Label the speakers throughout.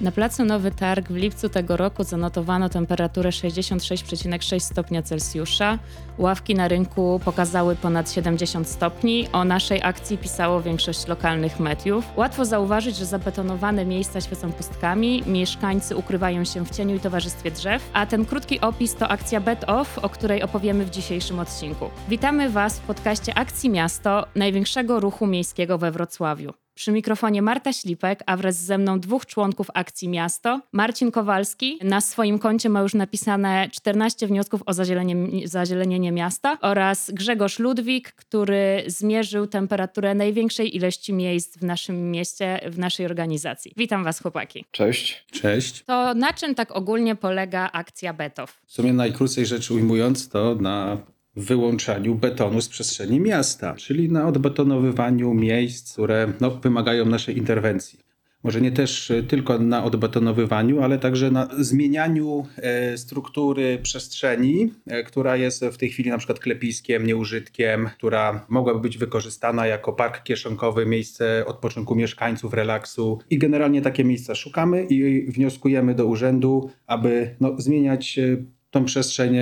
Speaker 1: Na placu Nowy Targ w lipcu tego roku zanotowano temperaturę 66,6 stopnia Celsjusza. Ławki na rynku pokazały ponad 70 stopni. O naszej akcji pisało większość lokalnych mediów. Łatwo zauważyć, że zabetonowane miejsca świecą pustkami, mieszkańcy ukrywają się w cieniu i towarzystwie drzew, a ten krótki opis to akcja Bet Off, o której opowiemy w dzisiejszym odcinku. Witamy Was w podcaście Akcji Miasto, największego ruchu miejskiego we Wrocławiu. Przy mikrofonie Marta Ślipek, a wraz ze mną dwóch członków akcji Miasto. Marcin Kowalski na swoim koncie ma już napisane 14 wniosków o zazielenie, zazielenienie miasta oraz Grzegorz Ludwik, który zmierzył temperaturę największej ilości miejsc w naszym mieście, w naszej organizacji. Witam was chłopaki.
Speaker 2: Cześć.
Speaker 3: Cześć.
Speaker 1: To na czym tak ogólnie polega akcja Betow?
Speaker 3: W sumie najkrócej rzecz ujmując to na wyłączaniu betonu z przestrzeni miasta, czyli na odbetonowywaniu miejsc, które no, wymagają naszej interwencji. Może nie też e, tylko na odbetonowywaniu, ale także na zmienianiu e, struktury przestrzeni, e, która jest w tej chwili na przykład klepiskiem, nieużytkiem, która mogłaby być wykorzystana jako park kieszonkowy, miejsce odpoczynku mieszkańców, relaksu. I generalnie takie miejsca szukamy i wnioskujemy do urzędu, aby no, zmieniać e, tą przestrzeń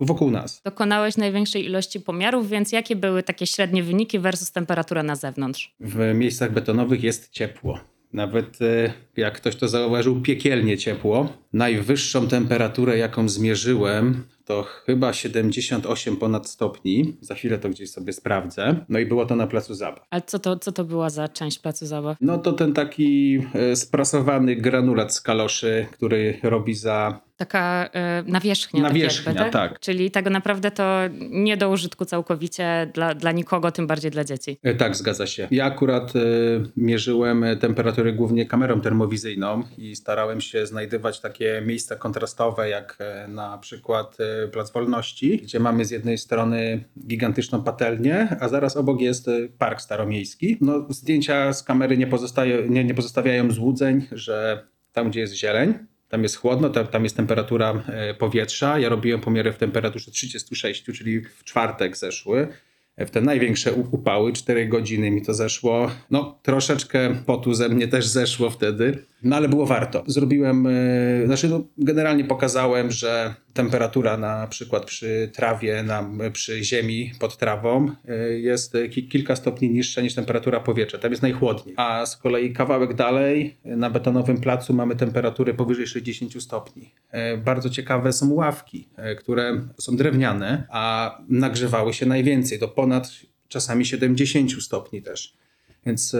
Speaker 3: wokół nas.
Speaker 1: Dokonałeś największej ilości pomiarów, więc jakie były takie średnie wyniki versus temperatura na zewnątrz?
Speaker 3: W miejscach betonowych jest ciepło. Nawet e, jak ktoś to zauważył, piekielnie ciepło. Najwyższą temperaturę, jaką zmierzyłem, to chyba 78 ponad stopni. Za chwilę to gdzieś sobie sprawdzę. No i było to na placu zabaw.
Speaker 1: Ale co to, co to była za część placu zabaw?
Speaker 3: No to ten taki e, sprasowany granulat z kaloszy, który robi za
Speaker 1: Taka y, nawierzchnia. tak
Speaker 3: Nawierzchnia,
Speaker 1: jakby,
Speaker 3: tak.
Speaker 1: Czyli tak naprawdę to nie do użytku całkowicie dla, dla nikogo, tym bardziej dla dzieci.
Speaker 3: E, Tak, zgadza się. Ja akurat e, mierzyłem temperatury głównie kamerą termowizyjną i starałem się znajdywać takie miejsca kontrastowe, jak e, na przykład Plac Wolności, gdzie mamy z jednej strony gigantyczną patelnię, a zaraz obok jest e, Park Staromiejski. No, zdjęcia z kamery nie, nie, nie pozostawiają złudzeń, że tam, gdzie jest zieleń, tam jest chłodno, tam, tam jest temperatura e, powietrza. Ja robiłem pomiary w temperaturze 36, czyli w czwartek zeszły. E, W te największe upały, 4 godziny mi to zeszło. No, troszeczkę potu ze mnie też zeszło wtedy, no ale było warto. Zrobiłem, e, znaczy, no, generalnie pokazałem, że temperatura na przykład przy trawie, na, przy ziemi pod trawą e, jest ki- kilka stopni niższa niż temperatura powietrza. Tam jest najchłodniej. A z kolei kawałek dalej, e, na betonowym placu, mamy temperatury powyżej 60 stopni. Bardzo ciekawe są ławki, które są drewniane, a nagrzewały się najwięcej, do ponad czasami 70 stopni też. Więc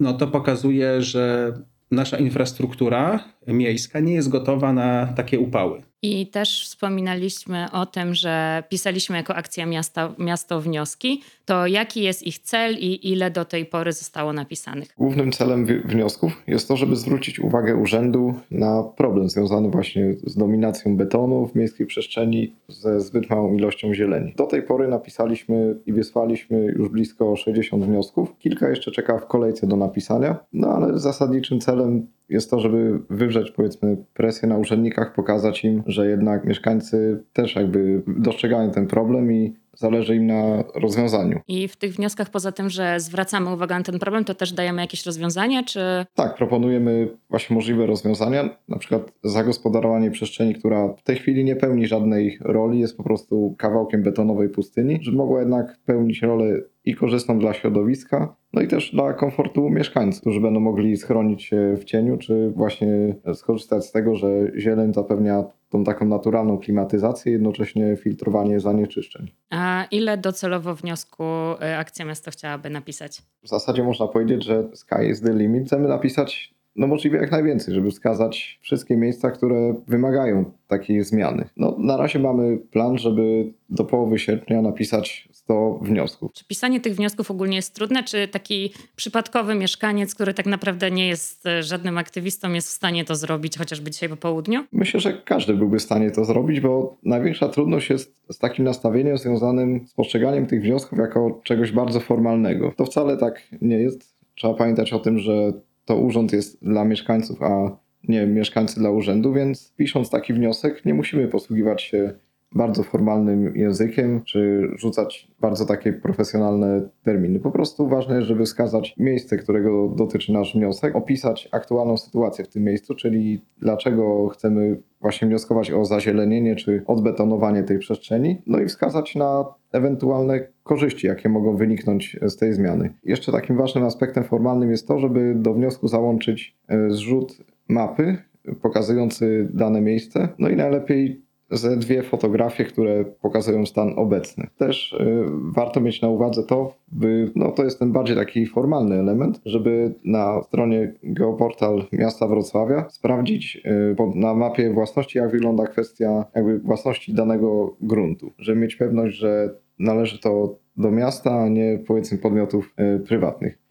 Speaker 3: no, to pokazuje, że nasza infrastruktura miejska nie jest gotowa na takie upały.
Speaker 1: I też wspominaliśmy o tym, że pisaliśmy jako akcja miasta, miasto wnioski. To jaki jest ich cel i ile do tej pory zostało napisanych?
Speaker 2: Głównym celem wniosków jest to, żeby zwrócić uwagę urzędu na problem związany właśnie z dominacją betonu w miejskiej przestrzeni ze zbyt małą ilością zieleni. Do tej pory napisaliśmy i wysłaliśmy już blisko 60 wniosków. Kilka jeszcze czeka w kolejce do napisania, no ale zasadniczym celem jest to, żeby wywrzeć powiedzmy presję na urzędnikach, pokazać im, że jednak mieszkańcy też jakby dostrzegają ten problem i zależy im na rozwiązaniu.
Speaker 1: I w tych wnioskach, poza tym, że zwracamy uwagę na ten problem, to też dajemy jakieś rozwiązania, czy
Speaker 2: Tak, proponujemy właśnie możliwe rozwiązania, na przykład zagospodarowanie przestrzeni, która w tej chwili nie pełni żadnej roli, jest po prostu kawałkiem betonowej pustyni, że mogła jednak pełnić rolę i korzystną dla środowiska, no i też dla komfortu mieszkańców, którzy będą mogli schronić się w cieniu, czy właśnie skorzystać z tego, że zieleń zapewnia tą taką naturalną klimatyzację, jednocześnie filtrowanie zanieczyszczeń.
Speaker 1: a ile docelowo wniosku y, akcja miasto chciałaby napisać?
Speaker 2: w zasadzie można powiedzieć, że sky is the limit. Chcemy napisać no możliwie jak najwięcej, żeby wskazać wszystkie miejsca, które wymagają takiej zmiany. No, na razie mamy plan, żeby do połowy sierpnia napisać 100 wniosków.
Speaker 1: Czy pisanie tych wniosków ogólnie jest trudne, czy taki przypadkowy mieszkaniec, który tak naprawdę nie jest y, żadnym aktywistą, jest w stanie to zrobić chociażby dzisiaj po południu?
Speaker 2: Myślę, że każdy byłby w stanie to zrobić, bo największa trudność jest z takim nastawieniem związanym z postrzeganiem tych wniosków jako czegoś bardzo formalnego. To wcale tak nie jest. Trzeba pamiętać o tym, że to urząd jest dla mieszkańców, a nie mieszkańcy dla urzędu, więc pisząc taki wniosek nie musimy posługiwać się bardzo formalnym językiem, czy rzucać bardzo takie profesjonalne terminy. Po prostu ważne jest, żeby wskazać miejsce, którego dotyczy nasz wniosek, opisać aktualną sytuację w tym miejscu, czyli dlaczego chcemy właśnie wnioskować o zazielenienie czy odbetonowanie tej przestrzeni, no i wskazać na ewentualne korzyści, jakie mogą wyniknąć z tej zmiany. Jeszcze takim ważnym aspektem formalnym jest to, żeby do wniosku załączyć e, zrzut mapy pokazujący dane miejsce, no i najlepiej ze dwie fotografie, które pokazują stan obecny. Też y, warto mieć na uwadze to, by, no to jest ten bardziej taki formalny element, żeby na stronie Geoportal Miasta Wrocławia sprawdzić y, na mapie własności, jak wygląda kwestia jakby własności danego gruntu, żeby mieć pewność, że należy to do miasta, a nie powiedzmy podmiotów y, prywatnych.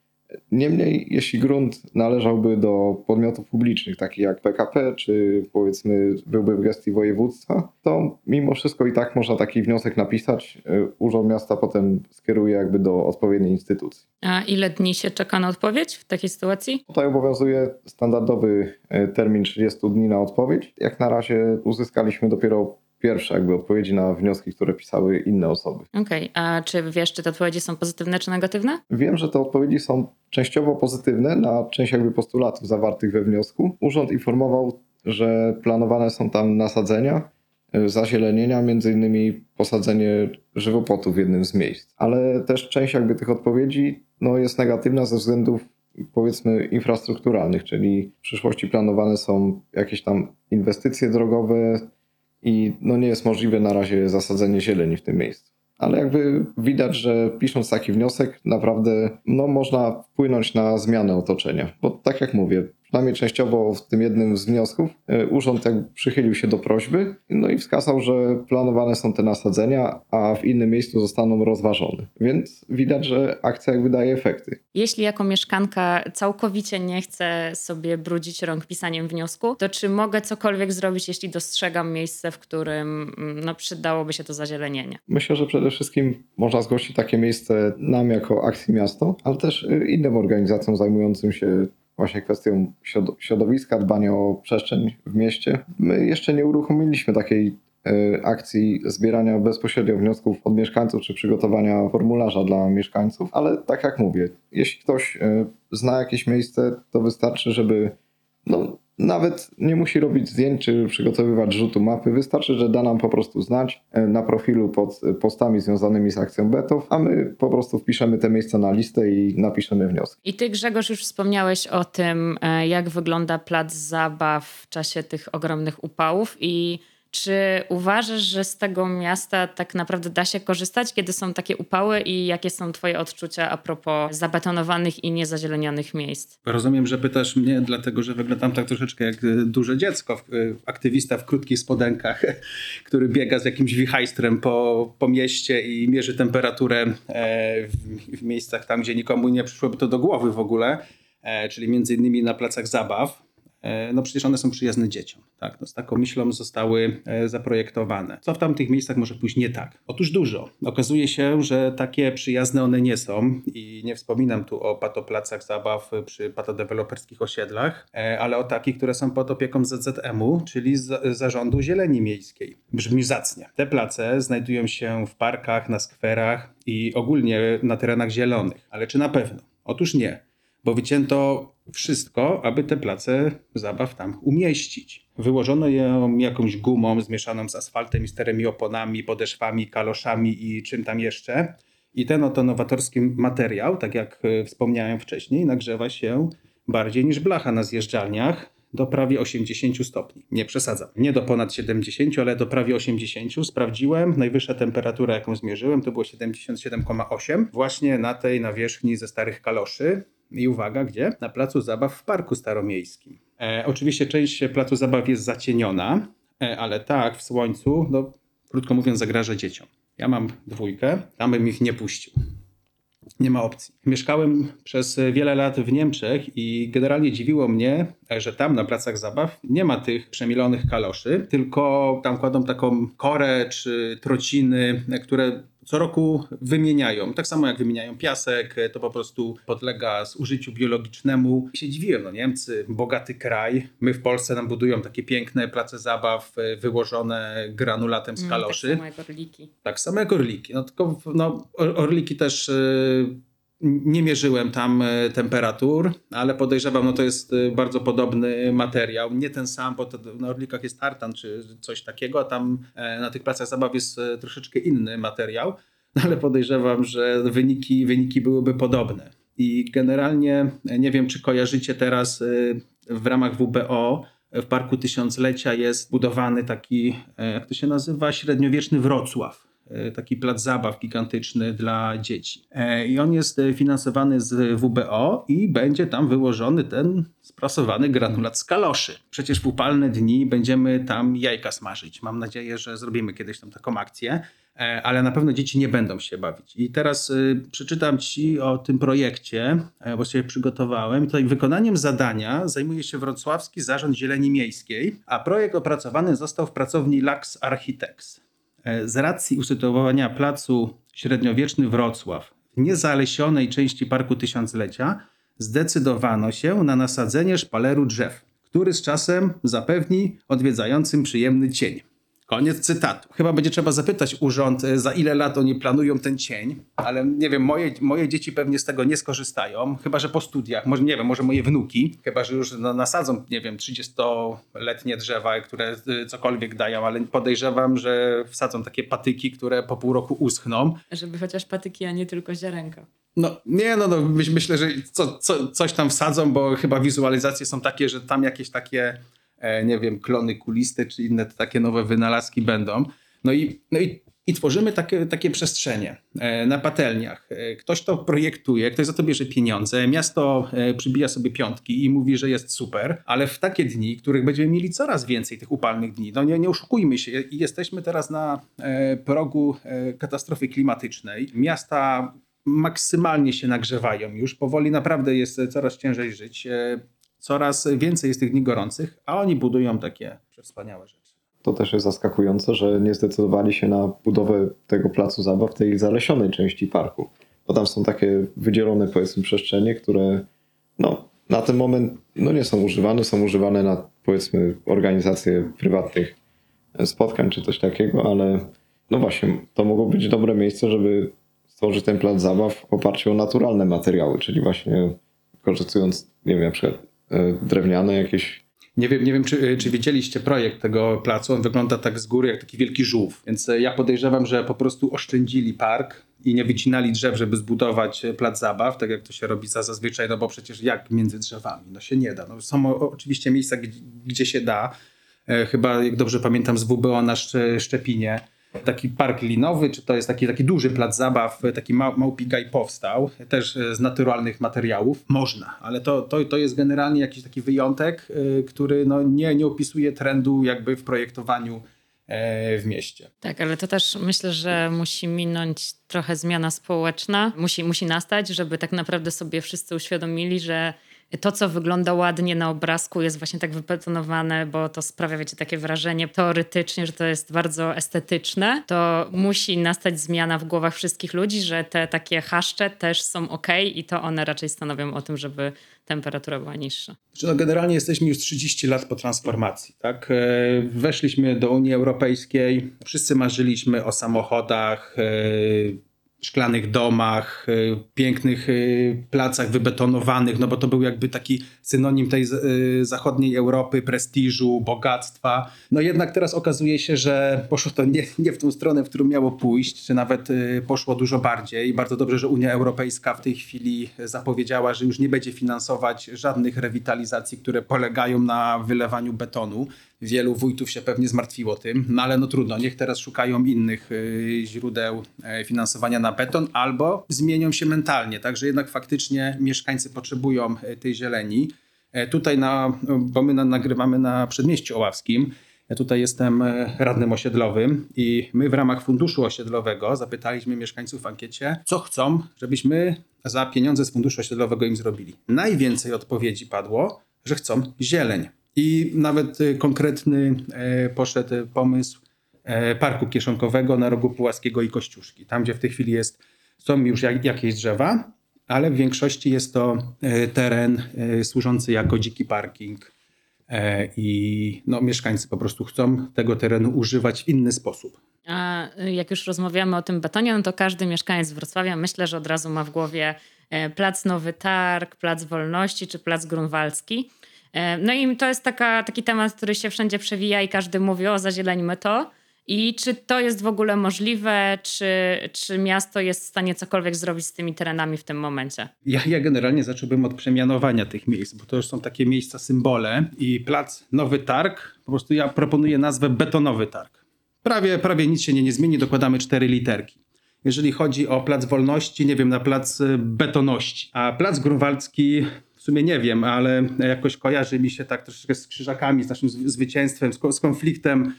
Speaker 2: Niemniej, jeśli grunt należałby do podmiotów publicznych, takich jak PKP, czy powiedzmy byłby w gestii województwa, to mimo wszystko i tak można taki wniosek napisać. Y, Urząd Miasta potem skieruje jakby do odpowiedniej instytucji.
Speaker 1: A ile dni się czeka na odpowiedź w takiej sytuacji?
Speaker 2: Tutaj obowiązuje standardowy y, termin 30 dni na odpowiedź. Jak na razie uzyskaliśmy dopiero pierwsze jakby odpowiedzi na wnioski, które pisały inne osoby.
Speaker 1: Okej, a czy wiesz, czy te odpowiedzi są pozytywne czy negatywne?
Speaker 2: Wiem, że te odpowiedzi są częściowo pozytywne na część jakby postulatów zawartych we wniosku. Urząd informował, że planowane są tam nasadzenia, y, zazielenienia, między innymi posadzenie żywopłotu w jednym z miejsc. Ale też część jakby tych odpowiedzi no, jest negatywna ze względów powiedzmy infrastrukturalnych, czyli w przyszłości planowane są jakieś tam inwestycje drogowe i no, nie jest możliwe na razie zasadzenie zieleni w tym miejscu. Ale jakby widać, że pisząc taki wniosek, naprawdę no, można wpłynąć na zmianę otoczenia. Bo tak jak mówię, przynajmniej częściowo w tym jednym z wniosków e, urząd przychylił się do prośby no i wskazał, że planowane są te nasadzenia, a w innym miejscu zostaną rozważone. Więc widać, że akcja jakby daje efekty.
Speaker 1: Jeśli jako mieszkanka całkowicie nie chcę sobie brudzić rąk pisaniem wniosku, to czy mogę cokolwiek zrobić, jeśli dostrzegam miejsce, w którym mm, no, przydałoby się to zazielenienie?
Speaker 2: Myślę, że przede wszystkim można zgłosić takie miejsce nam jako akcji miasto, ale też y, innym organizacjom zajmującym się właśnie kwestią środ- środowiska, dbania o przestrzeń w mieście. My jeszcze nie uruchomiliśmy takiej y, akcji zbierania bezpośrednio wniosków od mieszkańców czy przygotowania formularza dla mieszkańców, ale tak jak mówię, jeśli ktoś y, zna jakieś miejsce, to wystarczy, żeby no, nawet nie musi robić zdjęć czy przygotowywać rzutu mapy. Wystarczy, że da nam po prostu znać e, na profilu pod e, postami związanymi z akcją Betow, a my po prostu wpiszemy te miejsca na listę i napiszemy wnioski.
Speaker 1: I ty, Grzegorz, już wspomniałeś o tym, e, jak wygląda plac zabaw w czasie tych ogromnych upałów i czy uważasz, że z tego miasta tak naprawdę da się korzystać, kiedy są takie upały i jakie są twoje odczucia a propos zabetonowanych i niezazielenionych miejsc?
Speaker 3: Rozumiem, że pytasz mnie, dlatego że wyglądam tak troszeczkę jak e, duże dziecko, e, aktywista w krótkich spodenkach, który biega z jakimś wichajstrem po, po mieście i mierzy temperaturę e, w, w miejscach tam, gdzie nikomu nie przyszłoby to do głowy w ogóle, czyli między innymi na placach zabaw. E, No przecież one są przyjazne dzieciom. Tak? No z taką myślą zostały e, zaprojektowane. Co w tamtych miejscach może pójść nie tak? Otóż dużo. Okazuje się, że takie przyjazne one nie są i nie wspominam tu o patoplacach zabaw przy patodeweloperskich osiedlach, e, ale o takich, które są pod opieką ZZM-u, czyli Zarządu Zieleni Miejskiej. Brzmi zacnie. Te place znajdują się w parkach, na skwerach i ogólnie na terenach zielonych. Ale czy na pewno? Otóż nie bo wycięto wszystko, aby te place zabaw tam umieścić. Wyłożono ją jakąś gumą zmieszaną z asfaltem i starymi oponami, podeszwami, kaloszami i czym tam jeszcze. I ten oto nowatorski materiał, tak jak e, wspomniałem wcześniej, nagrzewa się bardziej niż blacha na zjeżdżalniach do prawie 80 stopni. Nie przesadzam. Nie do ponad 70, ale do prawie 80. Sprawdziłem. Najwyższa temperatura, jaką zmierzyłem, to było 77,8. Właśnie na tej nawierzchni ze starych kaloszy. I uwaga, gdzie? Na placu zabaw w Parku Staromiejskim. E, oczywiście część placu zabaw jest zacieniona, e, ale tak, w słońcu, no krótko mówiąc, zagraża dzieciom. Ja mam dwójkę, tam bym ich nie puścił. Nie ma opcji. Mieszkałem przez wiele lat w Niemczech i generalnie dziwiło mnie, że tam na placach zabaw nie ma tych przemilonych kaloszy, tylko tam kładą taką korę czy trociny, które co roku wymieniają. Tak samo jak wymieniają piasek, e, to po prostu podlega zużyciu biologicznemu. I się dziwiłem, no Niemcy, bogaty kraj. My w Polsce nam budują takie piękne place zabaw e, wyłożone granulatem z
Speaker 1: Mm,
Speaker 3: kaloszy.
Speaker 1: Tak samo jak orliki.
Speaker 3: Tak samo jak orliki. No tylko no, or- orliki też e, nie mierzyłem tam e, temperatur, ale podejrzewam, no to jest e, bardzo podobny materiał. Nie ten sam, bo na orlikach jest tartan czy coś takiego, a tam e, na tych placach zabaw jest troszeczkę inny materiał, no, ale podejrzewam, że wyniki, wyniki byłyby podobne. I generalnie nie wiem, czy kojarzycie teraz w ramach WBO w Parku Tysiąclecia jest budowany taki, jak to się nazywa, średniowieczny Wrocław. E, Taki plac zabaw gigantyczny dla dzieci. E, I on jest e, finansowany z WBO i będzie tam wyłożony ten sprasowany granulat z kaloszy. Przecież w upalne dni będziemy tam jajka smażyć. Mam nadzieję, że zrobimy kiedyś tam taką akcję, ale na pewno dzieci nie będą się bawić. I teraz przeczytam Ci o tym projekcie, e, się przygotowałem. Tutaj wykonaniem zadania zajmuje się Wrocławski Zarząd Zieleni Miejskiej, a projekt opracowany został w pracowni Lax Architects. E, Z racji usytuowania placu średniowieczny Wrocław w niezalesionej części Parku Tysiąclecia zdecydowano się na nasadzenie szpaleru drzew, który z czasem zapewni odwiedzającym przyjemny cień. Koniec cytatu. Chyba będzie trzeba zapytać urząd, e, za ile lat oni planują ten cień, ale nie wiem, moje, moje dzieci pewnie z tego nie skorzystają, chyba że po studiach, może nie wiem, może moje wnuki, chyba że już no, nasadzą, nie wiem, 30-letnie drzewa, które y, cokolwiek dają, ale podejrzewam, że wsadzą takie patyki, które po pół roku uschną.
Speaker 1: Żeby chociaż patyki, a nie tylko ziarenka.
Speaker 3: No nie, no, no myśl, myślę, że co, co, coś tam wsadzą, bo chyba wizualizacje są takie, że tam jakieś takie, e, nie wiem, klony kuliste czy inne takie nowe wynalazki będą. No i, no i, i tworzymy takie, takie przestrzenie e, na patelniach. E, ktoś to projektuje, ktoś za to bierze pieniądze, miasto e, przybija sobie piątki i mówi, że jest super, ale w takie dni, których będziemy mieli coraz więcej tych upalnych dni, no nie, nie oszukujmy się, jesteśmy teraz na e, progu e, katastrofy klimatycznej. Miasta maksymalnie się nagrzewają już. Powoli naprawdę jest coraz ciężej żyć. Coraz więcej jest tych dni gorących, a oni budują takie wspaniałe rzeczy.
Speaker 2: To też jest zaskakujące, że nie zdecydowali się na budowę tego placu zabaw tej zalesionej części parku. Bo tam są takie wydzielone, powiedzmy, przestrzenie, które no, na ten moment no, nie są używane. Są używane na, powiedzmy, organizację prywatnych spotkań czy coś takiego, ale no właśnie, to mogło być dobre miejsce, żeby stworzyć ten plac zabaw w oparciu o naturalne materiały, czyli właśnie korzystując, nie wiem, na przykład drewniane jakieś
Speaker 3: Nie wiem, nie wiem czy, czy widzieliście projekt tego placu. On wygląda tak z góry jak taki wielki żółw. Więc e, ja podejrzewam, że po prostu oszczędzili park i nie wycinali drzew, żeby zbudować e, plac zabaw, tak jak to się robi za zazwyczaj, no bo przecież jak między drzewami? No się nie da. No, są oczywiście miejsca, gdzie, gdzie się da. E, chyba, jak dobrze pamiętam, z WBO na Szcze- Szczepinie taki park linowy, czy to jest taki, taki duży plac zabaw, taki mał, małpigaj powstał, też e, z naturalnych materiałów. Można, ale to, to, to jest generalnie jakiś taki wyjątek, y, który no nie, nie opisuje trendu jakby w projektowaniu e, w mieście.
Speaker 1: Tak, ale to też myślę, że musi minąć trochę zmiana społeczna. Musi, musi nastać, żeby tak naprawdę sobie wszyscy uświadomili, że to, co wygląda ładnie na obrazku, jest właśnie tak wypetonowane, bo to sprawia, wiecie, takie wrażenie teoretycznie, że to jest bardzo estetyczne. To musi nastać zmiana w głowach wszystkich ludzi, że te takie chaszcze też są ok i to one raczej stanowią o tym, żeby temperatura była niższa.
Speaker 3: Znaczy, No generalnie jesteśmy już 30 lat po transformacji. Tak? E, Weszliśmy do Unii Europejskiej, wszyscy marzyliśmy o samochodach, e, szklanych domach, e, pięknych e, placach wybetonowanych, no bo to był jakby taki synonim tej e, zachodniej Europy, prestiżu, bogactwa. No jednak teraz okazuje się, że poszło to nie, nie w tą stronę, w którą miało pójść, czy nawet poszło dużo bardziej. Bardzo dobrze, że Unia Europejska w tej chwili zapowiedziała, że już nie będzie finansować żadnych rewitalizacji, które polegają na wylewaniu betonu. Wielu wójtów się pewnie zmartwiło tym, no ale no trudno, niech teraz szukają innych y, źródeł e, finansowania na beton albo zmienią się mentalnie, także jednak faktycznie mieszkańcy potrzebują e, tej zieleni. E, Tutaj, na, bo my na, nagrywamy na Przedmieściu Oławskim, ja tutaj jestem e, radnym osiedlowym i my w ramach funduszu osiedlowego zapytaliśmy mieszkańców w ankiecie, co chcą, żebyśmy za pieniądze z funduszu osiedlowego im zrobili. Najwięcej odpowiedzi padło, że chcą zieleń. I nawet konkretny poszedł pomysł parku kieszonkowego na rogu Pułaskiego i Kościuszki. Tam, gdzie w tej chwili jest, są już jak, jakieś drzewa, ale w większości jest to e, teren e, służący jako dziki parking e, i no, mieszkańcy po prostu chcą tego terenu używać w inny sposób.
Speaker 1: A y, jak już rozmawiamy o tym betonie, no to każdy mieszkaniec Wrocławia myślę, że od razu ma w głowie e, Plac Nowy Targ, Plac Wolności czy Plac Grunwaldzki. E, No i to jest taka, taki temat, który się wszędzie przewija i każdy mówi o zazieleńmy to. I czy to jest w ogóle możliwe, czy, czy miasto jest w stanie cokolwiek zrobić z tymi terenami w tym momencie?
Speaker 3: Ja, ja generalnie zacząłbym od przemianowania tych miejsc, bo to już są takie miejsca symbole i plac Nowy Targ, po prostu ja proponuję nazwę Betonowy Targ. Prawie, prawie nic się nie, nie zmieni, dokładamy cztery literki. Jeżeli chodzi o Plac Wolności, nie wiem, na Plac y, Betoności. A Plac Grunwaldzki, w sumie nie wiem, ale jakoś kojarzy mi się tak troszeczkę z krzyżakami, z naszym zwy- zwycięstwem, z, z konfliktem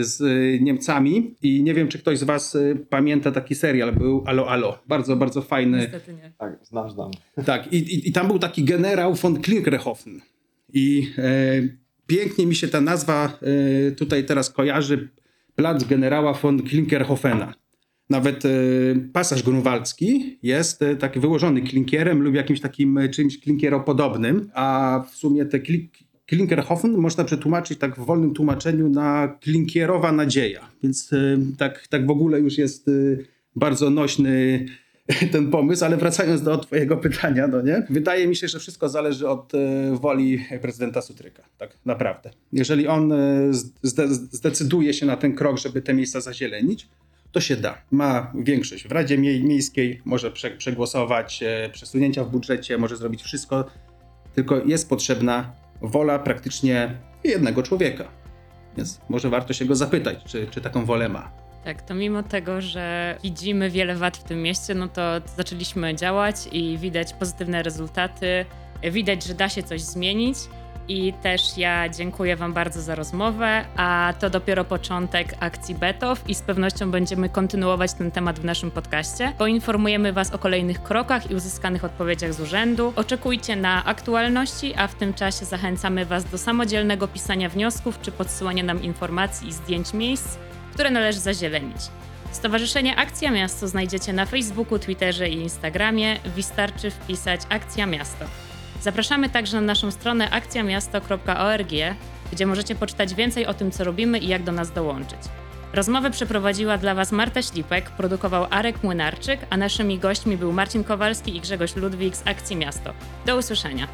Speaker 3: z y, Niemcami. I nie wiem, czy ktoś z was y, pamięta taki serial, był Alo Alo. Bardzo, bardzo fajny.
Speaker 1: Niestety nie.
Speaker 2: Tak, znam, znam.
Speaker 3: Tak, i, i, i tam był taki generał von Klinkerhofen. I e, pięknie mi się ta nazwa e, tutaj teraz kojarzy. Plac generała von Klinkerhofena. Nawet e, pasaż grunwaldzki jest e, taki wyłożony klinkierem lub jakimś takim e, czymś klinkieropodobnym, a w sumie te kli, Klinkerhofen można przetłumaczyć tak w wolnym tłumaczeniu na klinkierowa nadzieja. Więc e, tak, tak w ogóle już jest e, bardzo nośny ten pomysł, ale wracając do twojego pytania, no nie? Wydaje mi się, że wszystko zależy od e, woli prezydenta Sutryka, tak naprawdę. Jeżeli on e, zde, zdecyduje się na ten krok, żeby te miejsca zazielenić, to się da. Ma większość w Radzie Mie- Miejskiej, może prze, przegłosować e, przesunięcia w budżecie, może zrobić wszystko, tylko jest potrzebna wola praktycznie jednego człowieka. Więc może warto się go zapytać, czy, czy taką wolę ma.
Speaker 1: Tak, to mimo tego, że widzimy wiele wad w tym mieście, no to zaczęliśmy działać i widać pozytywne rezultaty. Widać, że da się coś zmienić. I też ja dziękuję Wam bardzo za rozmowę, a to dopiero początek akcji Betow i z pewnością będziemy kontynuować ten temat w naszym podcaście. Poinformujemy Was o kolejnych krokach i uzyskanych odpowiedziach z urzędu. Oczekujcie na aktualności, a w tym czasie zachęcamy Was do samodzielnego pisania wniosków czy podsyłania nam informacji i zdjęć miejsc, które należy zazielenić. Stowarzyszenie Akcja Miasto znajdziecie na Facebooku, Twitterze i Instagramie. Wystarczy wpisać Akcja Miasto. Zapraszamy także na naszą stronę akcjamiasto.org, gdzie możecie poczytać więcej o tym, co robimy i jak do nas dołączyć. Rozmowę przeprowadziła dla Was Marta Ślipek, produkował Arek Młynarczyk, a naszymi gośćmi był Marcin Kowalski i Grzegorz Ludwik z Akcji Miasto. Do usłyszenia.